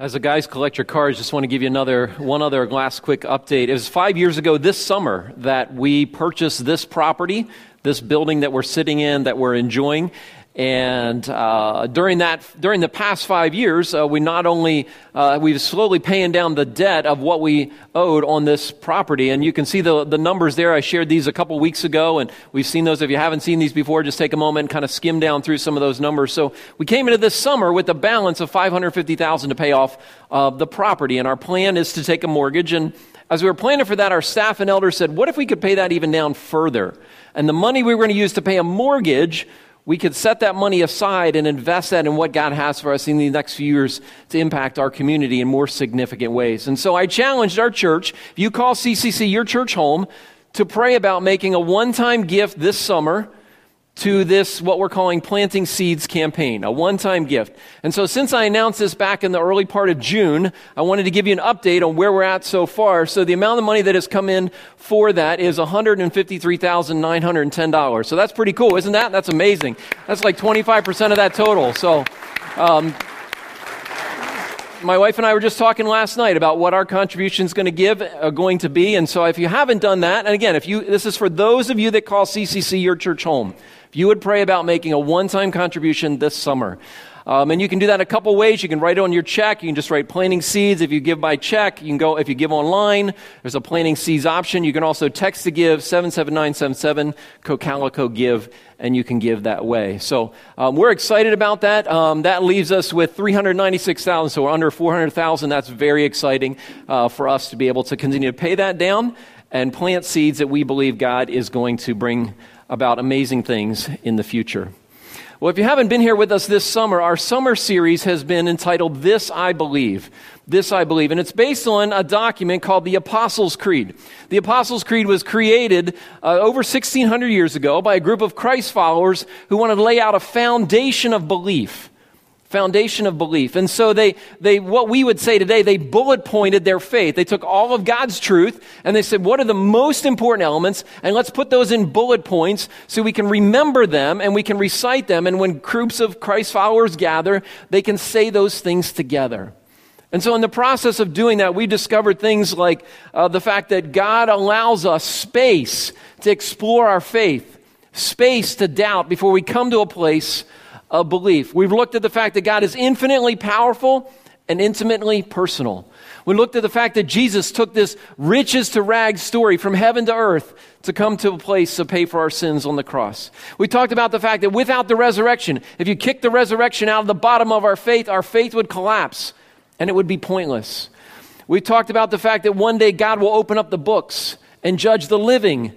As the guys collect your cards, just want to give you another one other last quick update. It was five years ago this summer that we purchased this property, this building that we're sitting in, that we're enjoying. And uh, during that, during the past five years, uh, we not only uh, we've slowly paying down the debt of what we owed on this property, and you can see the the numbers there. I shared these a couple weeks ago, and we've seen those. If you haven't seen these before, just take a moment and kind of skim down through some of those numbers. So we came into this summer with a balance of five hundred fifty thousand to pay off uh, the property, and our plan is to take a mortgage and. As we were planning for that, our staff and elders said, What if we could pay that even down further? And the money we were going to use to pay a mortgage we could set that money aside and invest that in what God has for us in the next few years to impact our community in more significant ways. And so I challenged our church, if you call CCC your church home, to pray about making a one time gift this summer to this, what we're calling Planting Seeds campaign, a one time gift. And so, since I announced this back in the early part of June, I wanted to give you an update on where we're at so far. So, the amount of money that has come in for that is $153,910. So, that's pretty cool, isn't that? That's amazing. That's like 25% of that total. So, um, my wife and I were just talking last night about what our contribution is going to give, uh, going to be. And so if you haven't done that, and again, if you, this is for those of you that call CCC your church home. If you would pray about making a one time contribution this summer, um, and you can do that a couple ways. You can write it on your check. You can just write planting seeds. If you give by check, you can go, if you give online, there's a planting seeds option. You can also text to give 77977, Cocalico give, and you can give that way. So um, we're excited about that. Um, that leaves us with 396,000, so we're under 400,000. That's very exciting uh, for us to be able to continue to pay that down and plant seeds that we believe God is going to bring about amazing things in the future. Well, if you haven't been here with us this summer, our summer series has been entitled This I Believe. This I Believe. And it's based on a document called the Apostles' Creed. The Apostles' Creed was created uh, over 1600 years ago by a group of Christ followers who wanted to lay out a foundation of belief foundation of belief. And so they, they, what we would say today, they bullet pointed their faith. They took all of God's truth and they said, what are the most important elements? And let's put those in bullet points so we can remember them and we can recite them. And when groups of Christ followers gather, they can say those things together. And so, in the process of doing that, we discovered things like uh, the fact that God allows us space to explore our faith, space to doubt before we come to a place of belief. We've looked at the fact that God is infinitely powerful and intimately personal. We looked at the fact that Jesus took this riches to rags story from heaven to earth to come to a place to pay for our sins on the cross. We talked about the fact that without the resurrection, if you kick the resurrection out of the bottom of our faith, our faith would collapse and it would be pointless. We talked about the fact that one day God will open up the books and judge the living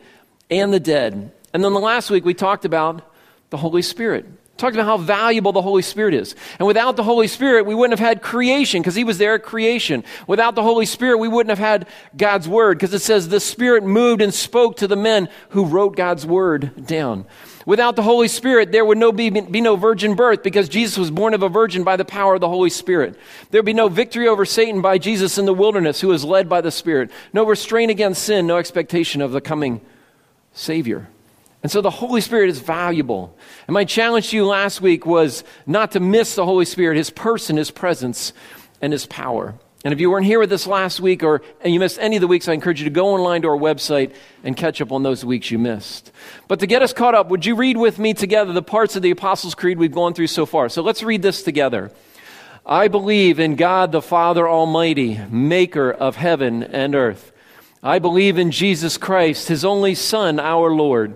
and the dead. And then the last week we talked about the Holy Spirit. Talked about how valuable the Holy Spirit is. And without the Holy Spirit, we wouldn't have had creation because He was there at creation. Without the Holy Spirit, we wouldn't have had God's Word because it says the Spirit moved and spoke to the men who wrote God's Word down. Without the Holy Spirit, there would no be, be no virgin birth because Jesus was born of a virgin by the power of the Holy Spirit. There would be no victory over Satan by Jesus in the wilderness who was led by the Spirit. No restraint against sin, no expectation of the coming Savior. And so the Holy Spirit is valuable. And my challenge to you last week was not to miss the Holy Spirit, His person, His presence, and His power. And if you weren't here with us last week or and you missed any of the weeks, I encourage you to go online to our website and catch up on those weeks you missed. But to get us caught up, would you read with me together the parts of the Apostles' Creed we've gone through so far? So let's read this together. I believe in God the Father Almighty, maker of heaven and earth. I believe in Jesus Christ, his only Son, our Lord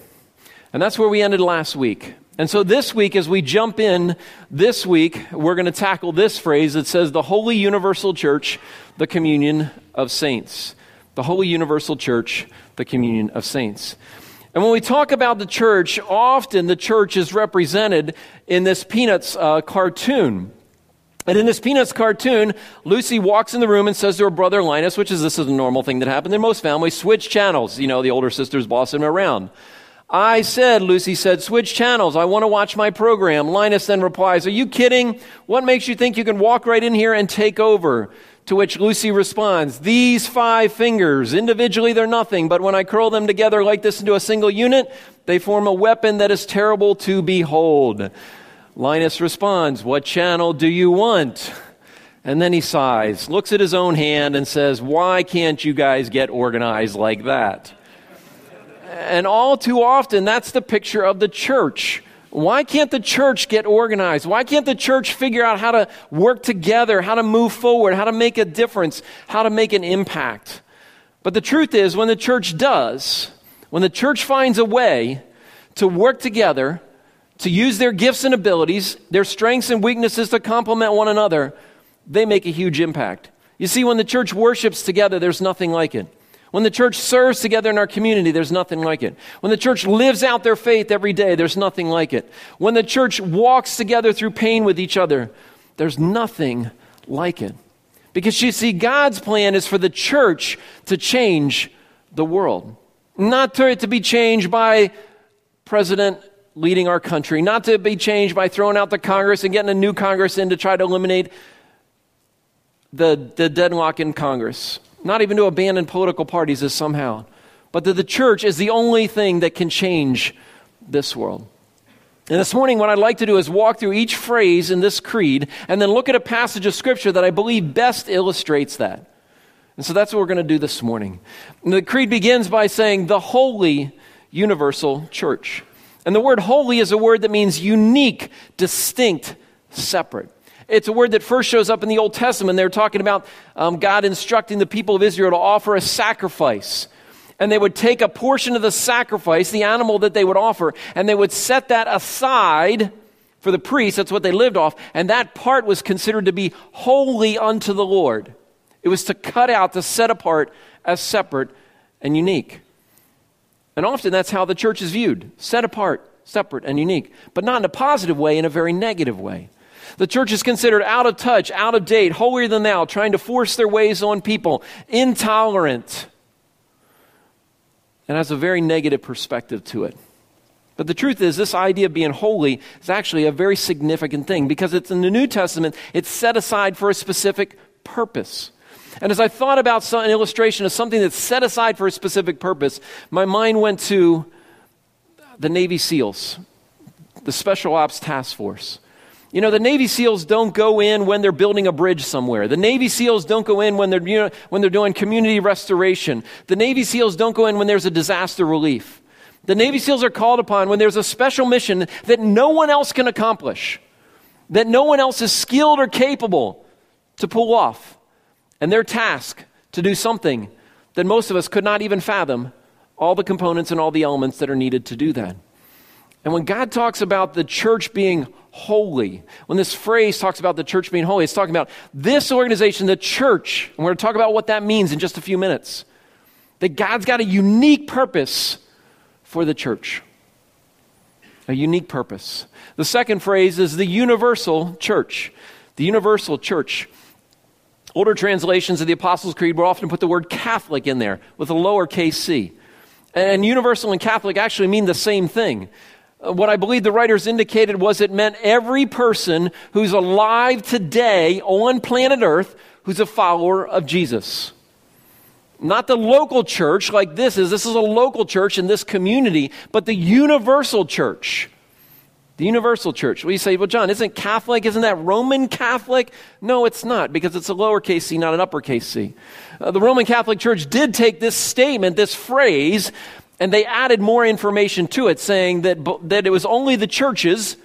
and that's where we ended last week. And so this week, as we jump in this week, we're going to tackle this phrase that says the Holy Universal Church, the communion of saints. The Holy Universal Church, the communion of saints. And when we talk about the church, often the church is represented in this Peanuts uh, cartoon. And in this Peanuts cartoon, Lucy walks in the room and says to her brother Linus, which is this is a normal thing that happened in most families, switch channels. You know, the older sister's bossing around. I said, Lucy said, switch channels. I want to watch my program. Linus then replies, Are you kidding? What makes you think you can walk right in here and take over? To which Lucy responds, These five fingers, individually they're nothing, but when I curl them together like this into a single unit, they form a weapon that is terrible to behold. Linus responds, What channel do you want? And then he sighs, looks at his own hand, and says, Why can't you guys get organized like that? And all too often, that's the picture of the church. Why can't the church get organized? Why can't the church figure out how to work together, how to move forward, how to make a difference, how to make an impact? But the truth is, when the church does, when the church finds a way to work together, to use their gifts and abilities, their strengths and weaknesses to complement one another, they make a huge impact. You see, when the church worships together, there's nothing like it. When the church serves together in our community, there's nothing like it. When the church lives out their faith every day, there's nothing like it. When the church walks together through pain with each other, there's nothing like it. Because you see, God's plan is for the church to change the world, not to, to be changed by President leading our country, not to be changed by throwing out the Congress and getting a new Congress in to try to eliminate the, the deadlock in Congress, not even to abandon political parties as somehow, but that the church is the only thing that can change this world. And this morning, what I'd like to do is walk through each phrase in this creed and then look at a passage of Scripture that I believe best illustrates that. And so that's what we're going to do this morning. And the creed begins by saying, the Holy Universal Church. And the word holy is a word that means unique, distinct, separate. It's a word that first shows up in the Old Testament. They're talking about um, God instructing the people of Israel to offer a sacrifice. And they would take a portion of the sacrifice, the animal that they would offer, and they would set that aside for the priest. That's what they lived off. And that part was considered to be holy unto the Lord. It was to cut out, to set apart as separate and unique. And often that's how the church is viewed set apart, separate, and unique, but not in a positive way, in a very negative way. The church is considered out of touch, out of date, holier than thou, trying to force their ways on people, intolerant, and has a very negative perspective to it. But the truth is, this idea of being holy is actually a very significant thing because it's in the New Testament, it's set aside for a specific purpose. And as I thought about an illustration of something that's set aside for a specific purpose, my mind went to the Navy SEALs, the Special Ops Task Force. You know, the Navy SEALs don't go in when they're building a bridge somewhere. The Navy SEALs don't go in when they're, you know, when they're doing community restoration. The Navy SEALs don't go in when there's a disaster relief. The Navy SEALs are called upon when there's a special mission that no one else can accomplish, that no one else is skilled or capable to pull off and their task to do something that most of us could not even fathom all the components and all the elements that are needed to do that. And when God talks about the church being holy, when this phrase talks about the church being holy, it's talking about this organization, the church, and we're going to talk about what that means in just a few minutes. That God's got a unique purpose for the church. A unique purpose. The second phrase is the universal church. The universal church. Older translations of the Apostles' Creed will often put the word Catholic in there with a lowercase c. And universal and Catholic actually mean the same thing. Uh, what I believe the writers indicated was it meant every person who's alive today on planet Earth who's a follower of Jesus. Not the local church like this is. This is a local church in this community, but the universal church the universal church. We say, well, John, isn't Catholic, isn't that Roman Catholic? No, it's not, because it's a lowercase c, not an uppercase c. Uh, the Roman Catholic Church did take this statement, this phrase, and they added more information to it, saying that, that it was only the churches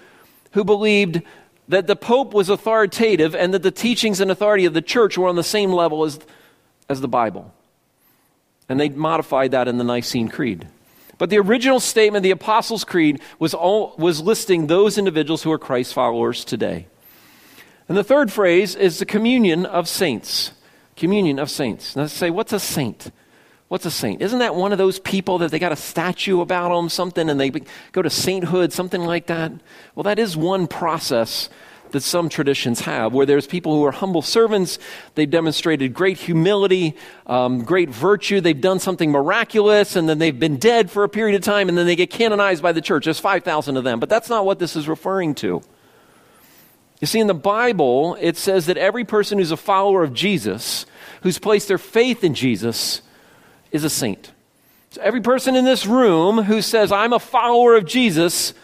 who believed that the Pope was authoritative and that the teachings and authority of the church were on the same level as, as the Bible. And they modified that in the Nicene Creed. But the original statement, the Apostles' Creed, was, all, was listing those individuals who are Christ followers today. And the third phrase is the communion of saints. Communion of saints. Now, say, what's a saint? What's a saint? Isn't that one of those people that they got a statue about them, something, and they go to sainthood, something like that? Well, that is one process that some traditions have, where there's people who are humble servants, they've demonstrated great humility, um, great virtue, they've done something miraculous, and then they've been dead for a period of time, and then they get canonized by the church. There's 5,000 of them, but that's not what this is referring to. You see, in the Bible, it says that every person who's a follower of Jesus, who's placed their faith in Jesus, is a saint. So every person in this room who says, I'm a follower of Jesus,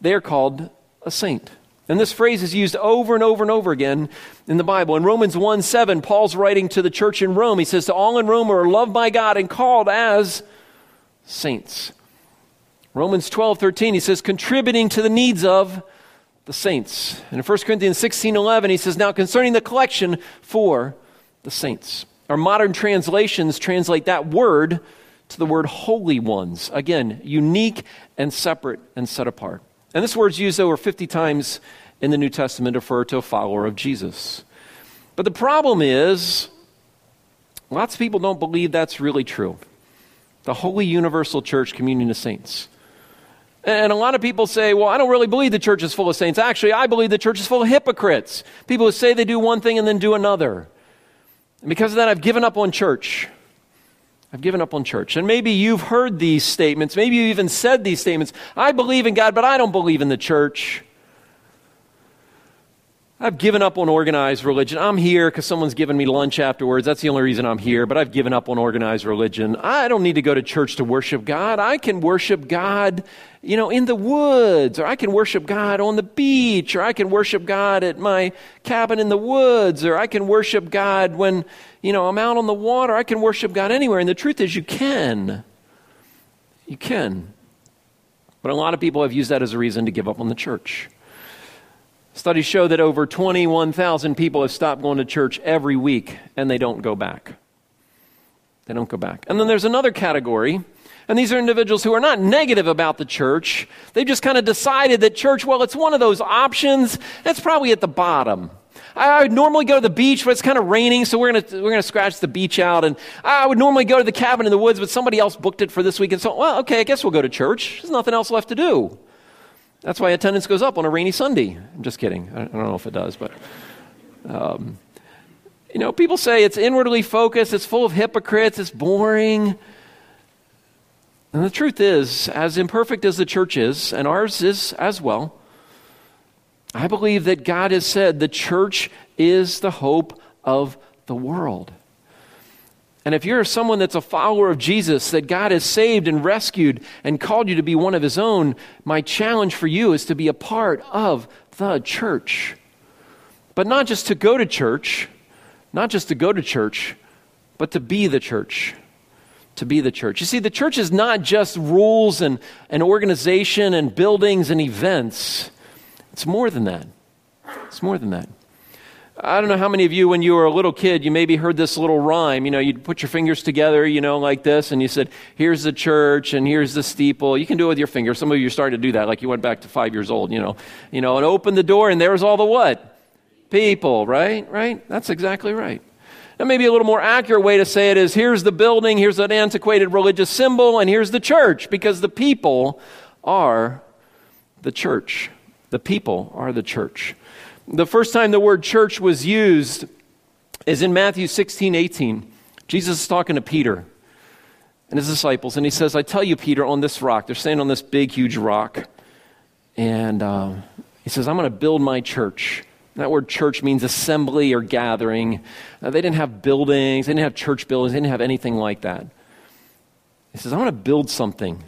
they're called a saint. And this phrase is used over and over and over again in the Bible. In Romans 1 7, Paul's writing to the church in Rome. He says, To all in Rome are loved by God and called as saints. Romans 12 13, he says, contributing to the needs of the saints. And in 1 Corinthians 16 11, he says, Now concerning the collection for the saints. Our modern translations translate that word to the word holy ones. Again, unique and separate and set apart. And this word's used over 50 times in the New Testament to refer to a follower of Jesus. But the problem is, lots of people don't believe that's really true. The Holy Universal Church Communion of Saints. And a lot of people say, well, I don't really believe the church is full of saints. Actually, I believe the church is full of hypocrites. People who say they do one thing and then do another. And because of that, I've given up on church. I've given up on church. And maybe you've heard these statements. Maybe you even said these statements. I believe in God, but I don't believe in the church. I've given up on organized religion. I'm here because someone's given me lunch afterwards. That's the only reason I'm here, but I've given up on organized religion. I don't need to go to church to worship God. I can worship God, you know, in the woods, or I can worship God on the beach, or I can worship God at my cabin in the woods, or I can worship God when, you know, I'm out on the water. I can worship God anywhere. And the truth is, you can. You can. But a lot of people have used that as a reason to give up on the church. Studies show that over 21,000 people have stopped going to church every week and they don't go back. They don't go back. And then there's another category, and these are individuals who are not negative about the church. They've just kind of decided that church, well, it's one of those options. That's probably at the bottom. I would normally go to the beach, but it's kind of raining, so we're going we're gonna scratch the beach out. And I would normally go to the cabin in the woods, but somebody else booked it for this week. And So, well, okay, I guess we'll go to church. There's nothing else left to do. That's why attendance goes up on a rainy Sunday. I'm just kidding. I don't know if it does, but. Um, you know, people say it's inwardly focused, it's full of hypocrites, it's boring. And the truth is, as imperfect as the church is, and ours is as well, I believe that God has said the church is the hope of the world. And if you're someone that's a follower of Jesus, that God has saved and rescued and called you to be one of his own, my challenge for you is to be a part of the church. But not just to go to church, not just to go to church, but to be the church. To be the church. You see, the church is not just rules and, and organization and buildings and events, it's more than that. It's more than that. I don't know how many of you, when you were a little kid, you maybe heard this little rhyme. You know, you'd put your fingers together, you know, like this, and you said, here's the church and here's the steeple. You can do it with your fingers. Some of you started to do that, like you went back to five years old, you know, you know, and open the door, and there's all the what? People, right? Right? That's exactly right. Now, maybe a little more accurate way to say it is here's the building, here's an antiquated religious symbol, and here's the church, because the people are the church. The people are the church. The first time the word church was used is in Matthew 16, 18. Jesus is talking to Peter and his disciples, and he says, I tell you, Peter, on this rock, they're standing on this big, huge rock, and uh, he says, I'm going to build my church. That word church means assembly or gathering. Uh, they didn't have buildings, they didn't have church buildings, they didn't have anything like that. He says, I'm going to build something.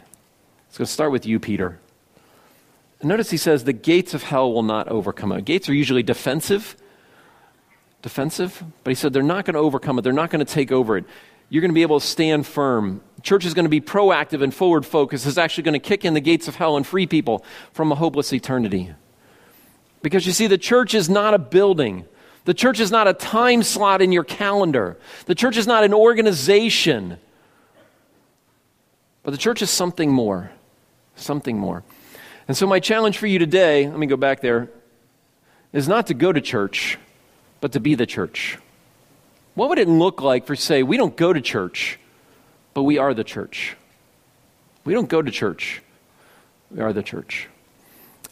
It's going to start with you, Peter. Notice he says, the gates of hell will not overcome it. Gates are usually defensive, defensive, but he said they're not going to overcome it. They're not going to take over it. You're going to be able to stand firm. church is going to be proactive and forward focused. It's actually going to kick in the gates of hell and free people from a hopeless eternity. Because you see, the church is not a building. The church is not a time slot in your calendar. The church is not an organization. But the church is something more. Something more. And so, my challenge for you today, let me go back there, is not to go to church, but to be the church. What would it look like for, say, we don't go to church, but we are the church? We don't go to church, we are the church.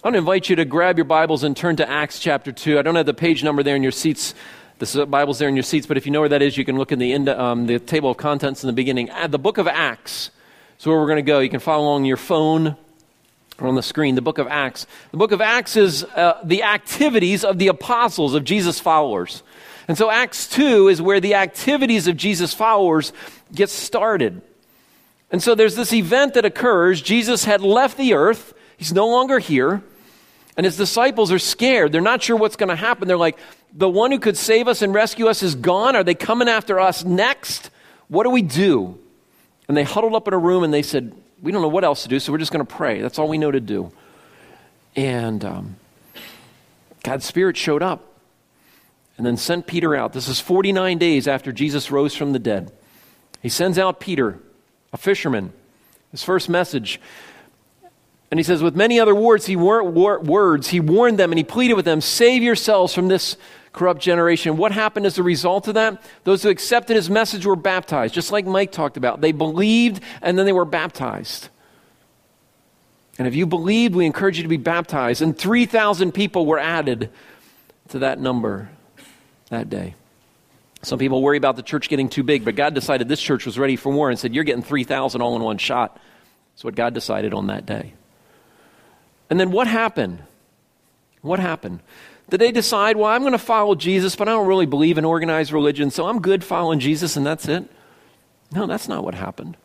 I want to invite you to grab your Bibles and turn to Acts chapter 2. I don't have the page number there in your seats. The Bible's there in your seats, but if you know where that is, you can look in the, um, the table of contents in the beginning. The book of Acts is where we're going to go. You can follow along your phone or on the screen. The book of Acts. The book of Acts is uh, the activities of the apostles, of Jesus' followers. And so Acts 2 is where the activities of Jesus' followers get started. And so there's this event that occurs. Jesus had left the earth, he's no longer here. And his disciples are scared. They're not sure what's going to happen. They're like, the one who could save us and rescue us is gone. Are they coming after us next? What do we do? And they huddled up in a room and they said, We don't know what else to do, so we're just going to pray. That's all we know to do. And um, God's Spirit showed up and then sent Peter out. This is 49 days after Jesus rose from the dead. He sends out Peter, a fisherman. His first message and he says, with many other words, he, war- war- words, he warned them and he pleaded with them, save yourselves from this corrupt generation. What happened as a result of that? Those who accepted his message were baptized, just like Mike talked about. They believed and then they were baptized. And if you believed, we encourage you to be baptized. And 3,000 people were added to that number that day. Some people worry about the church getting too big, but God decided this church was ready for more and said, You're getting 3,000 all in one shot. That's what God decided on that day. And then what happened? What happened? Did they decide, well, I'm going to follow Jesus, but I don't really believe in organized religion, so I'm good following Jesus and that's it? No, that's not what happened.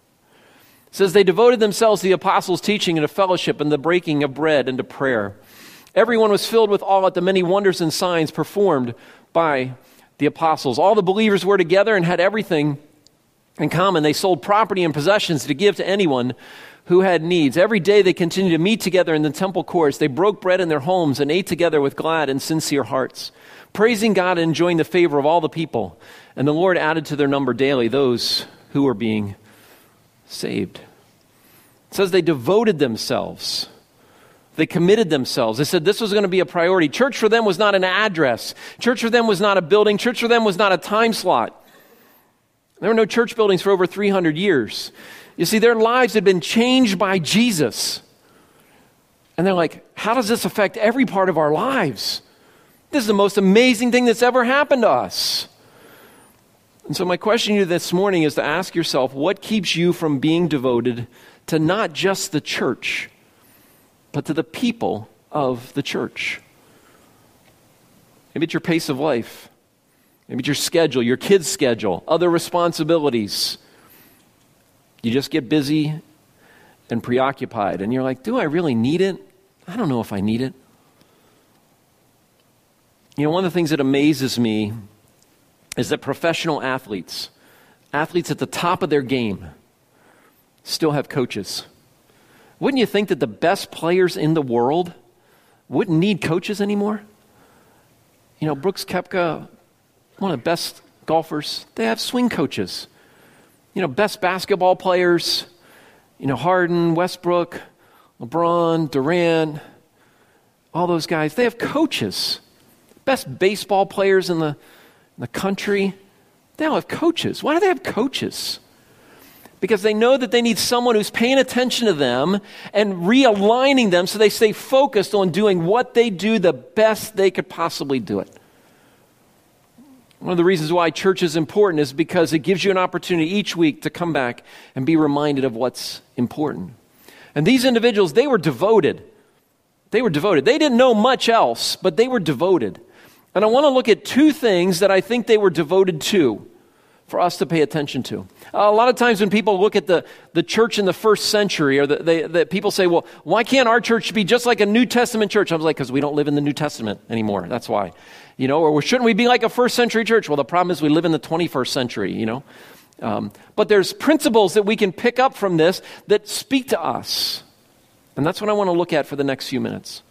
It says they devoted themselves to the apostles' teaching and to fellowship and the breaking of bread and to prayer. Everyone was filled with awe at the many wonders and signs performed by the apostles. All the believers were together and had everything in common. They sold property and possessions to give to anyone who had needs. Every day they continued to meet together in the temple courts. They broke bread in their homes and ate together with glad and sincere hearts, praising God and enjoying the favor of all the people. And the Lord added to their number daily those who were being saved. It says they devoted themselves. They committed themselves. They said this was going to be a priority. Church for them was not an address. Church for them was not a building. Church for them was not a time slot. There were no church buildings for over 300 years. You see, their lives had been changed by Jesus. And they're like, how does this affect every part of our lives? This is the most amazing thing that's ever happened to us. And so, my question to you this morning is to ask yourself what keeps you from being devoted to not just the church, but to the people of the church? Maybe it's your pace of life, maybe it's your schedule, your kids' schedule, other responsibilities. You just get busy and preoccupied, and you're like, do I really need it? I don't know if I need it. You know, one of the things that amazes me is that professional athletes, athletes at the top of their game, still have coaches. Wouldn't you think that the best players in the world wouldn't need coaches anymore? You know, Brooks Koepka, one of the best golfers, they have swing coaches you know, best basketball players, you know, Harden, Westbrook, LeBron, Durant, all those guys, they have coaches. Best baseball players in the, in the country, they all have coaches. Why do they have coaches? Because they know that they need someone who's paying attention to them and realigning them so they stay focused on doing what they do the best they could possibly do it. One of the reasons why church is important is because it gives you an opportunity each week to come back and be reminded of what's important. And these individuals, they were devoted. They were devoted. They didn't know much else, but they were devoted. And I want to look at two things that I think they were devoted to for us to pay attention to. a lot of times when people look at the, the church in the first century, or the, they, the, people say, well, why can't our church be just like a New Testament church? I was like, because we don't live in the New Testament anymore. That's why. You know, or shouldn't we be like a first century church? Well, the problem is we live in the 21st century, you know. Um, but there's principles that we can pick up from this that speak to us. And that's what I want to look at for the next few minutes.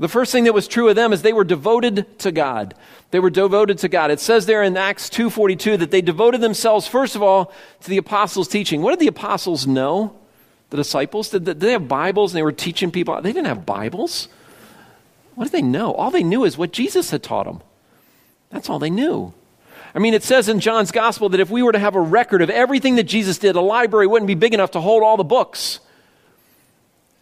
The first thing that was true of them is they were devoted to God. They were devoted to God. It says there in Acts 2:42 that they devoted themselves first of all to the apostles' teaching. What did the apostles know? The disciples did they have Bibles and they were teaching people? They didn't have Bibles. What did they know? All they knew is what Jesus had taught them. That's all they knew. I mean, it says in John's gospel that if we were to have a record of everything that Jesus did, a library wouldn't be big enough to hold all the books.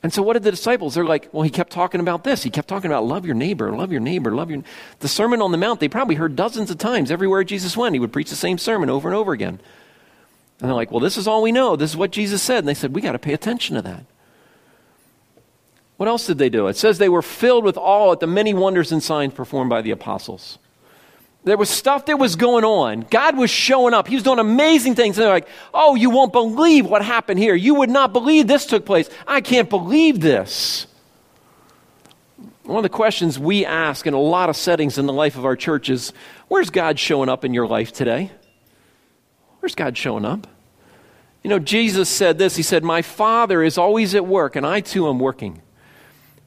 And so, what did the disciples? They're like, well, he kept talking about this. He kept talking about love your neighbor, love your neighbor, love your. The Sermon on the Mount, they probably heard dozens of times. Everywhere Jesus went, he would preach the same sermon over and over again. And they're like, well, this is all we know. This is what Jesus said. And they said, we got to pay attention to that. What else did they do? It says they were filled with awe at the many wonders and signs performed by the apostles. There was stuff that was going on. God was showing up. He was doing amazing things. And they're like, oh, you won't believe what happened here. You would not believe this took place. I can't believe this. One of the questions we ask in a lot of settings in the life of our church is where's God showing up in your life today? Where's God showing up? You know, Jesus said this He said, My Father is always at work, and I too am working.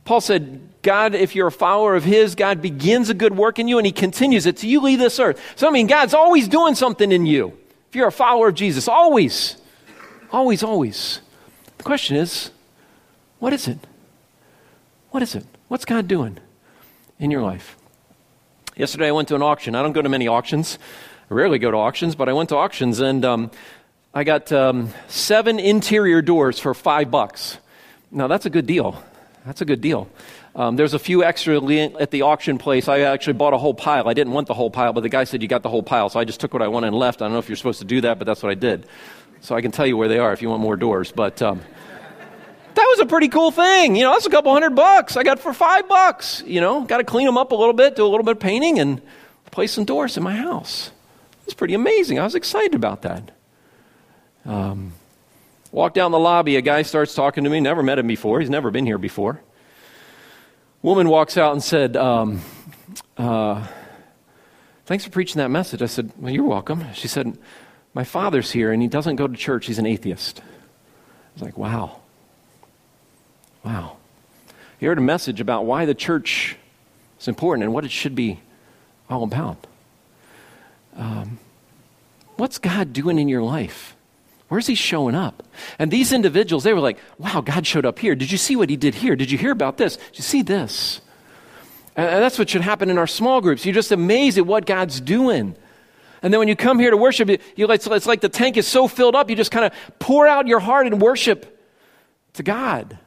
Paul said, God, if you're a follower of His, God begins a good work in you and He continues it till you leave this earth. So, I mean, God's always doing something in you. If you're a follower of Jesus, always. Always, always. The question is, what is it? What is it? What's God doing in your life? Yesterday I went to an auction. I don't go to many auctions. I rarely go to auctions, but I went to auctions and um, I got um, seven interior doors for five bucks. Now, that's a good deal. That's a good deal. Um, there's a few extra at the auction place. I actually bought a whole pile. I didn't want the whole pile, but the guy said, You got the whole pile. So I just took what I wanted and left. I don't know if you're supposed to do that, but that's what I did. So I can tell you where they are if you want more doors. But um, that was a pretty cool thing. You know, that's a couple hundred bucks I got for five bucks. You know, got to clean them up a little bit, do a little bit of painting, and place some doors in my house. It's pretty amazing. I was excited about that. Um, walk down the lobby, a guy starts talking to me. Never met him before. He's never been here before. Woman walks out and said, um, uh, Thanks for preaching that message. I said, Well, you're welcome. She said, My father's here and he doesn't go to church. He's an atheist. I was like, Wow. Wow. He heard a message about why the church is important and what it should be all about. Um, what's God doing in your life? Where's he showing up? And these individuals, they were like, wow, God showed up here. Did you see what he did here? Did you hear about this? Did you see this? And that's what should happen in our small groups. You're just amazed at what God's doing. And then when you come here to worship, you, it's, it's like the tank is so filled up, you just kind of pour out your heart and worship to God.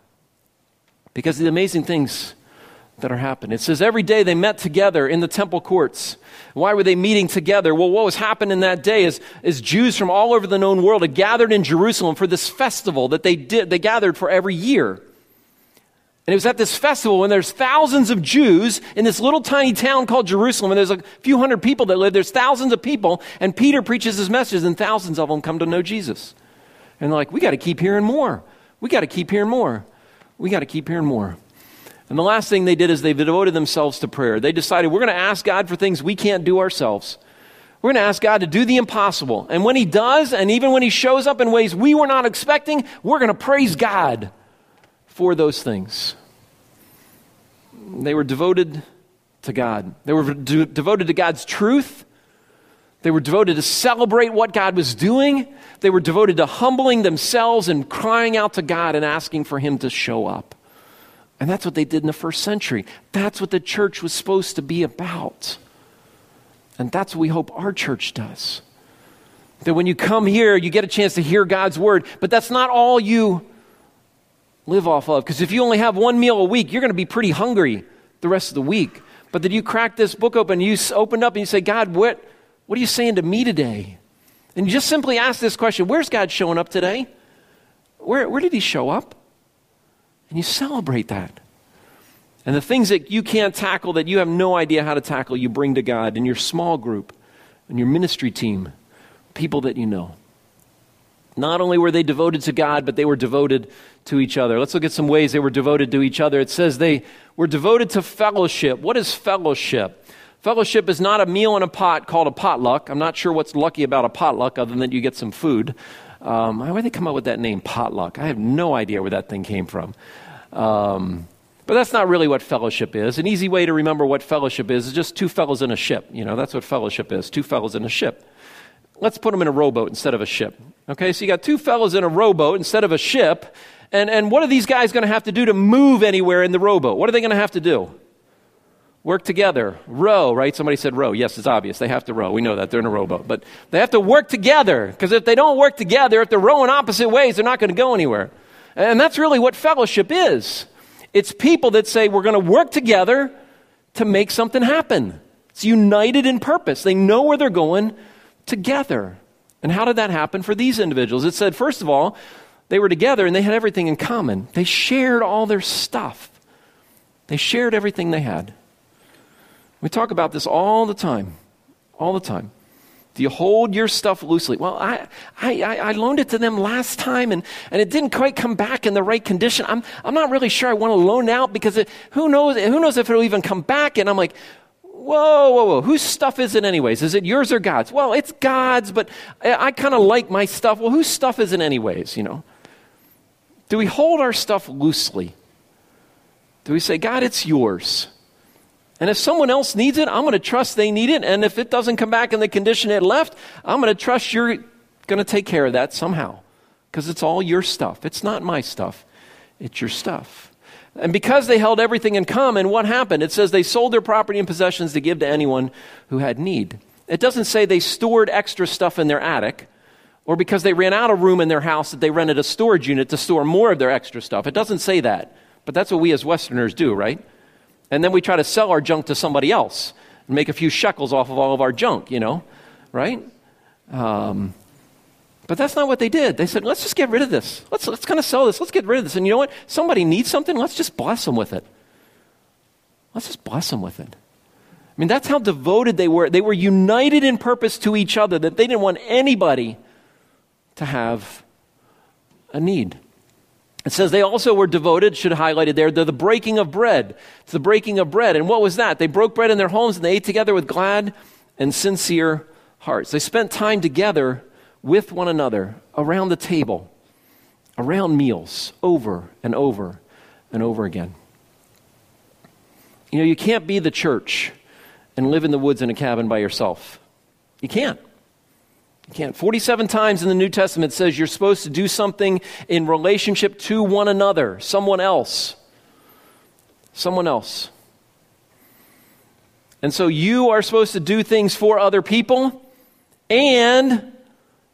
Because the amazing things that are happening. It says every day they met together in the temple courts. Why were they meeting together? Well, what was happening that day is, is Jews from all over the known world had gathered in Jerusalem for this festival that they did, they gathered for every year. And it was at this festival when there's thousands of Jews in this little tiny town called Jerusalem, and there's a few hundred people that live. There's thousands of people, and Peter preaches his message, and thousands of them come to know Jesus. And they're like, we got to keep hearing more. We got to keep hearing more. We got to keep hearing more. And the last thing they did is they devoted themselves to prayer. They decided we're going to ask God for things we can't do ourselves. We're going to ask God to do the impossible. And when He does, and even when He shows up in ways we were not expecting, we're going to praise God for those things. They were devoted to God, they were de- devoted to God's truth. They were devoted to celebrate what God was doing. They were devoted to humbling themselves and crying out to God and asking for Him to show up. And that's what they did in the first century. That's what the church was supposed to be about. And that's what we hope our church does. That when you come here, you get a chance to hear God's word, but that's not all you live off of. Because if you only have one meal a week, you're going to be pretty hungry the rest of the week. But that you crack this book open, you open up and you say, God, what, what are you saying to me today? And you just simply ask this question Where's God showing up today? Where, where did he show up? And you celebrate that. And the things that you can't tackle, that you have no idea how to tackle, you bring to God in your small group, in your ministry team, people that you know. Not only were they devoted to God, but they were devoted to each other. Let's look at some ways they were devoted to each other. It says they were devoted to fellowship. What is fellowship? Fellowship is not a meal in a pot called a potluck. I'm not sure what's lucky about a potluck other than that you get some food. Um, why did they come up with that name, potluck? I have no idea where that thing came from. Um, but that's not really what fellowship is. An easy way to remember what fellowship is is just two fellows in a ship. You know, that's what fellowship is two fellows in a ship. Let's put them in a rowboat instead of a ship. Okay, so you got two fellows in a rowboat instead of a ship. And, and what are these guys going to have to do to move anywhere in the rowboat? What are they going to have to do? Work together. Row, right? Somebody said row. Yes, it's obvious. They have to row. We know that. They're in a rowboat. But they have to work together. Because if they don't work together, if they're rowing opposite ways, they're not going to go anywhere. And that's really what fellowship is. It's people that say, we're going to work together to make something happen. It's united in purpose. They know where they're going together. And how did that happen for these individuals? It said, first of all, they were together and they had everything in common. They shared all their stuff, they shared everything they had. We talk about this all the time. All the time. Do you hold your stuff loosely? Well, I, I, I loaned it to them last time and, and it didn't quite come back in the right condition. I'm, I'm not really sure I want to loan out because it, who, knows, who knows if it'll even come back. And I'm like, whoa, whoa, whoa. Whose stuff is it, anyways? Is it yours or God's? Well, it's God's, but I, I kind of like my stuff. Well, whose stuff is it, anyways? You know? Do we hold our stuff loosely? Do we say, God, it's yours? And if someone else needs it, I'm going to trust they need it. And if it doesn't come back in the condition it left, I'm going to trust you're going to take care of that somehow. Because it's all your stuff. It's not my stuff, it's your stuff. And because they held everything in common, what happened? It says they sold their property and possessions to give to anyone who had need. It doesn't say they stored extra stuff in their attic or because they ran out of room in their house that they rented a storage unit to store more of their extra stuff. It doesn't say that. But that's what we as Westerners do, right? And then we try to sell our junk to somebody else and make a few shekels off of all of our junk, you know, right? Um, but that's not what they did. They said, let's just get rid of this. Let's, let's kind of sell this. Let's get rid of this. And you know what? Somebody needs something. Let's just bless them with it. Let's just bless them with it. I mean, that's how devoted they were. They were united in purpose to each other, that they didn't want anybody to have a need. It says they also were devoted, should have highlighted there, to the breaking of bread. To the breaking of bread. And what was that? They broke bread in their homes and they ate together with glad and sincere hearts. They spent time together with one another around the table, around meals, over and over and over again. You know, you can't be the church and live in the woods in a cabin by yourself. You can't. You can't. 47 times in the New Testament says you're supposed to do something in relationship to one another, someone else. Someone else. And so you are supposed to do things for other people, and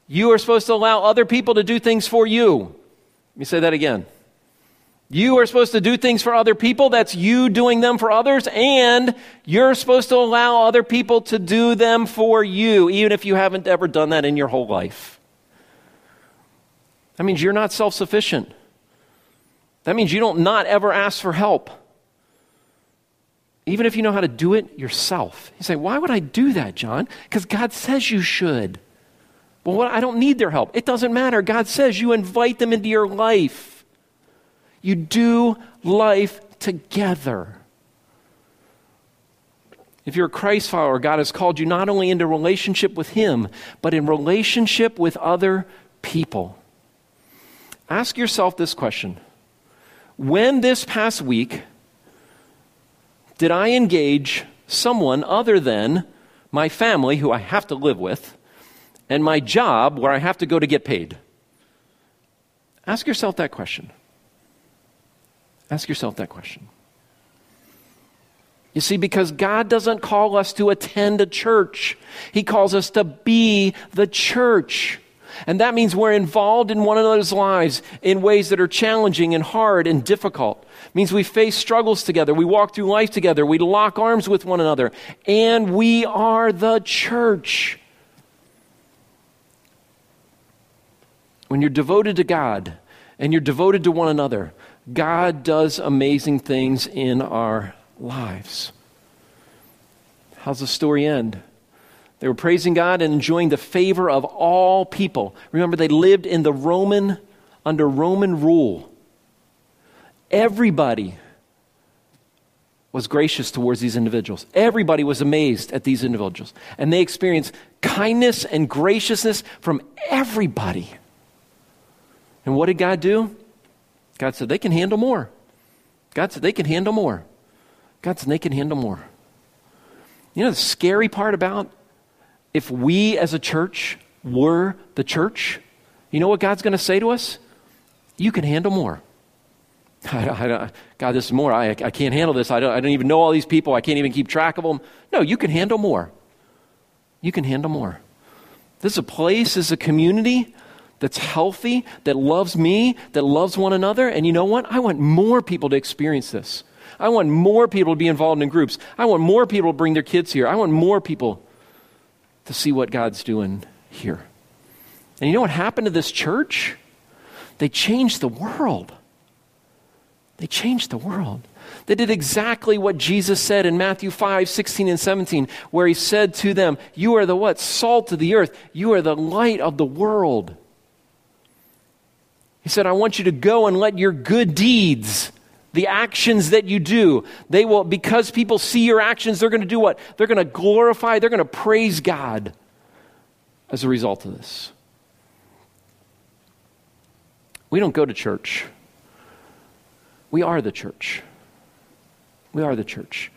you are supposed to allow other people to do things for you. Let me say that again. You are supposed to do things for other people. That's you doing them for others. And you're supposed to allow other people to do them for you, even if you haven't ever done that in your whole life. That means you're not self sufficient. That means you don't not ever ask for help. Even if you know how to do it yourself. You say, why would I do that, John? Because God says you should. Well, what, I don't need their help. It doesn't matter. God says you invite them into your life. You do life together. If you're a Christ follower, God has called you not only into relationship with Him, but in relationship with other people. Ask yourself this question When this past week did I engage someone other than my family, who I have to live with, and my job, where I have to go to get paid? Ask yourself that question. Ask yourself that question. You see, because God doesn't call us to attend a church, He calls us to be the church. And that means we're involved in one another's lives in ways that are challenging and hard and difficult. It means we face struggles together, we walk through life together, we lock arms with one another, and we are the church. When you're devoted to God and you're devoted to one another, God does amazing things in our lives. How's the story end? They were praising God and enjoying the favor of all people. Remember, they lived in the Roman, under Roman rule. Everybody was gracious towards these individuals. Everybody was amazed at these individuals. And they experienced kindness and graciousness from everybody. And what did God do? God said, they can handle more. God said, they can handle more. God said, they can handle more. You know the scary part about if we as a church were the church, you know what God's going to say to us? You can handle more. I, I, God, this is more. I, I can't handle this. I don't, I don't even know all these people. I can't even keep track of them. No, you can handle more. You can handle more. This is a place, this is a community that's healthy, that loves me, that loves one another. And you know what? I want more people to experience this. I want more people to be involved in groups. I want more people to bring their kids here. I want more people to see what God's doing here. And you know what happened to this church? They changed the world. They changed the world. They did exactly what Jesus said in Matthew 5, 16 and 17, where he said to them, You are the what? Salt of the earth. You are the light of the world. He said, I want you to go and let your good deeds, the actions that you do, they will, because people see your actions, they're going to do what? They're going to glorify, they're going to praise God as a result of this. We don't go to church. We are the church. We are the church.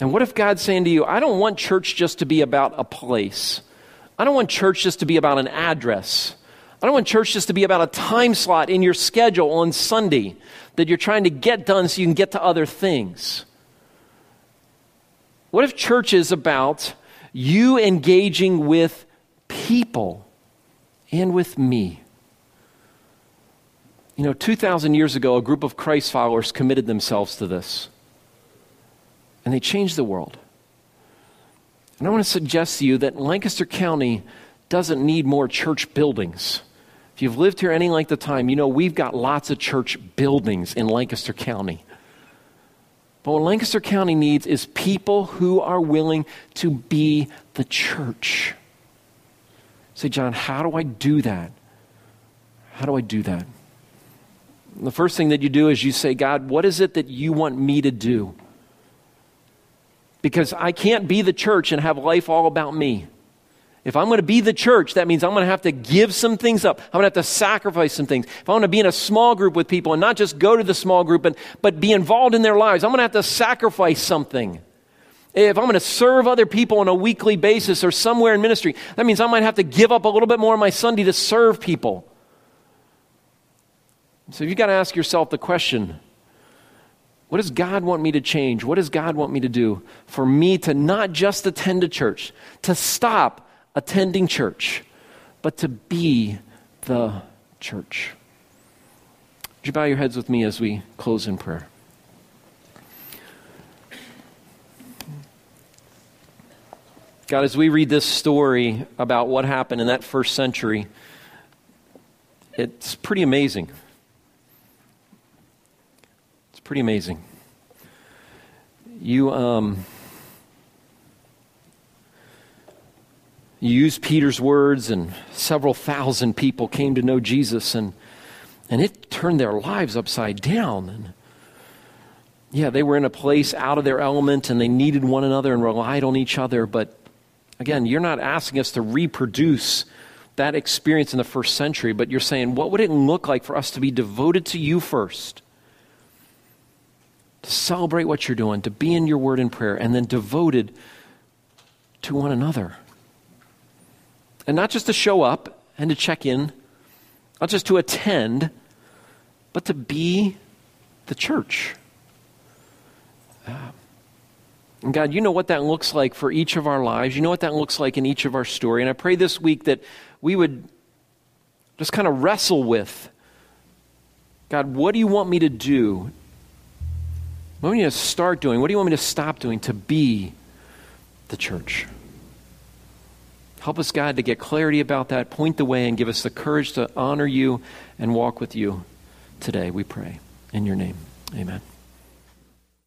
And what if God's saying to you, I don't want church just to be about a place. I don't want church just to be about an address. I don't want church just to be about a time slot in your schedule on Sunday that you're trying to get done so you can get to other things. What if church is about you engaging with people and with me? You know, 2,000 years ago, a group of Christ followers committed themselves to this. And they changed the world. And I want to suggest to you that Lancaster County doesn't need more church buildings. You've lived here any length of time, you know we've got lots of church buildings in Lancaster County. But what Lancaster County needs is people who are willing to be the church. Say, John, how do I do that? How do I do that? The first thing that you do is you say, God, what is it that you want me to do? Because I can't be the church and have life all about me. If I'm going to be the church, that means I'm going to have to give some things up. I'm going to have to sacrifice some things. If I want to be in a small group with people and not just go to the small group, but, but be involved in their lives, I'm going to have to sacrifice something. If I'm going to serve other people on a weekly basis or somewhere in ministry, that means I might have to give up a little bit more of my Sunday to serve people. So you've got to ask yourself the question what does God want me to change? What does God want me to do for me to not just attend a church, to stop attending church, but to be the church. Would you bow your heads with me as we close in prayer? God, as we read this story about what happened in that first century, it's pretty amazing. It's pretty amazing. You, um, You use Peter's words, and several thousand people came to know Jesus, and, and it turned their lives upside down. And yeah, they were in a place out of their element, and they needed one another and relied on each other. But again, you're not asking us to reproduce that experience in the first century, but you're saying, what would it look like for us to be devoted to you first? To celebrate what you're doing, to be in your word and prayer, and then devoted to one another. And not just to show up and to check in, not just to attend, but to be the church. Uh, and God, you know what that looks like for each of our lives. You know what that looks like in each of our story. And I pray this week that we would just kind of wrestle with God, what do you want me to do? What do you want me to start doing? What do you want me to stop doing to be the church? Help us, God, to get clarity about that, point the way, and give us the courage to honor you and walk with you today, we pray. In your name, amen.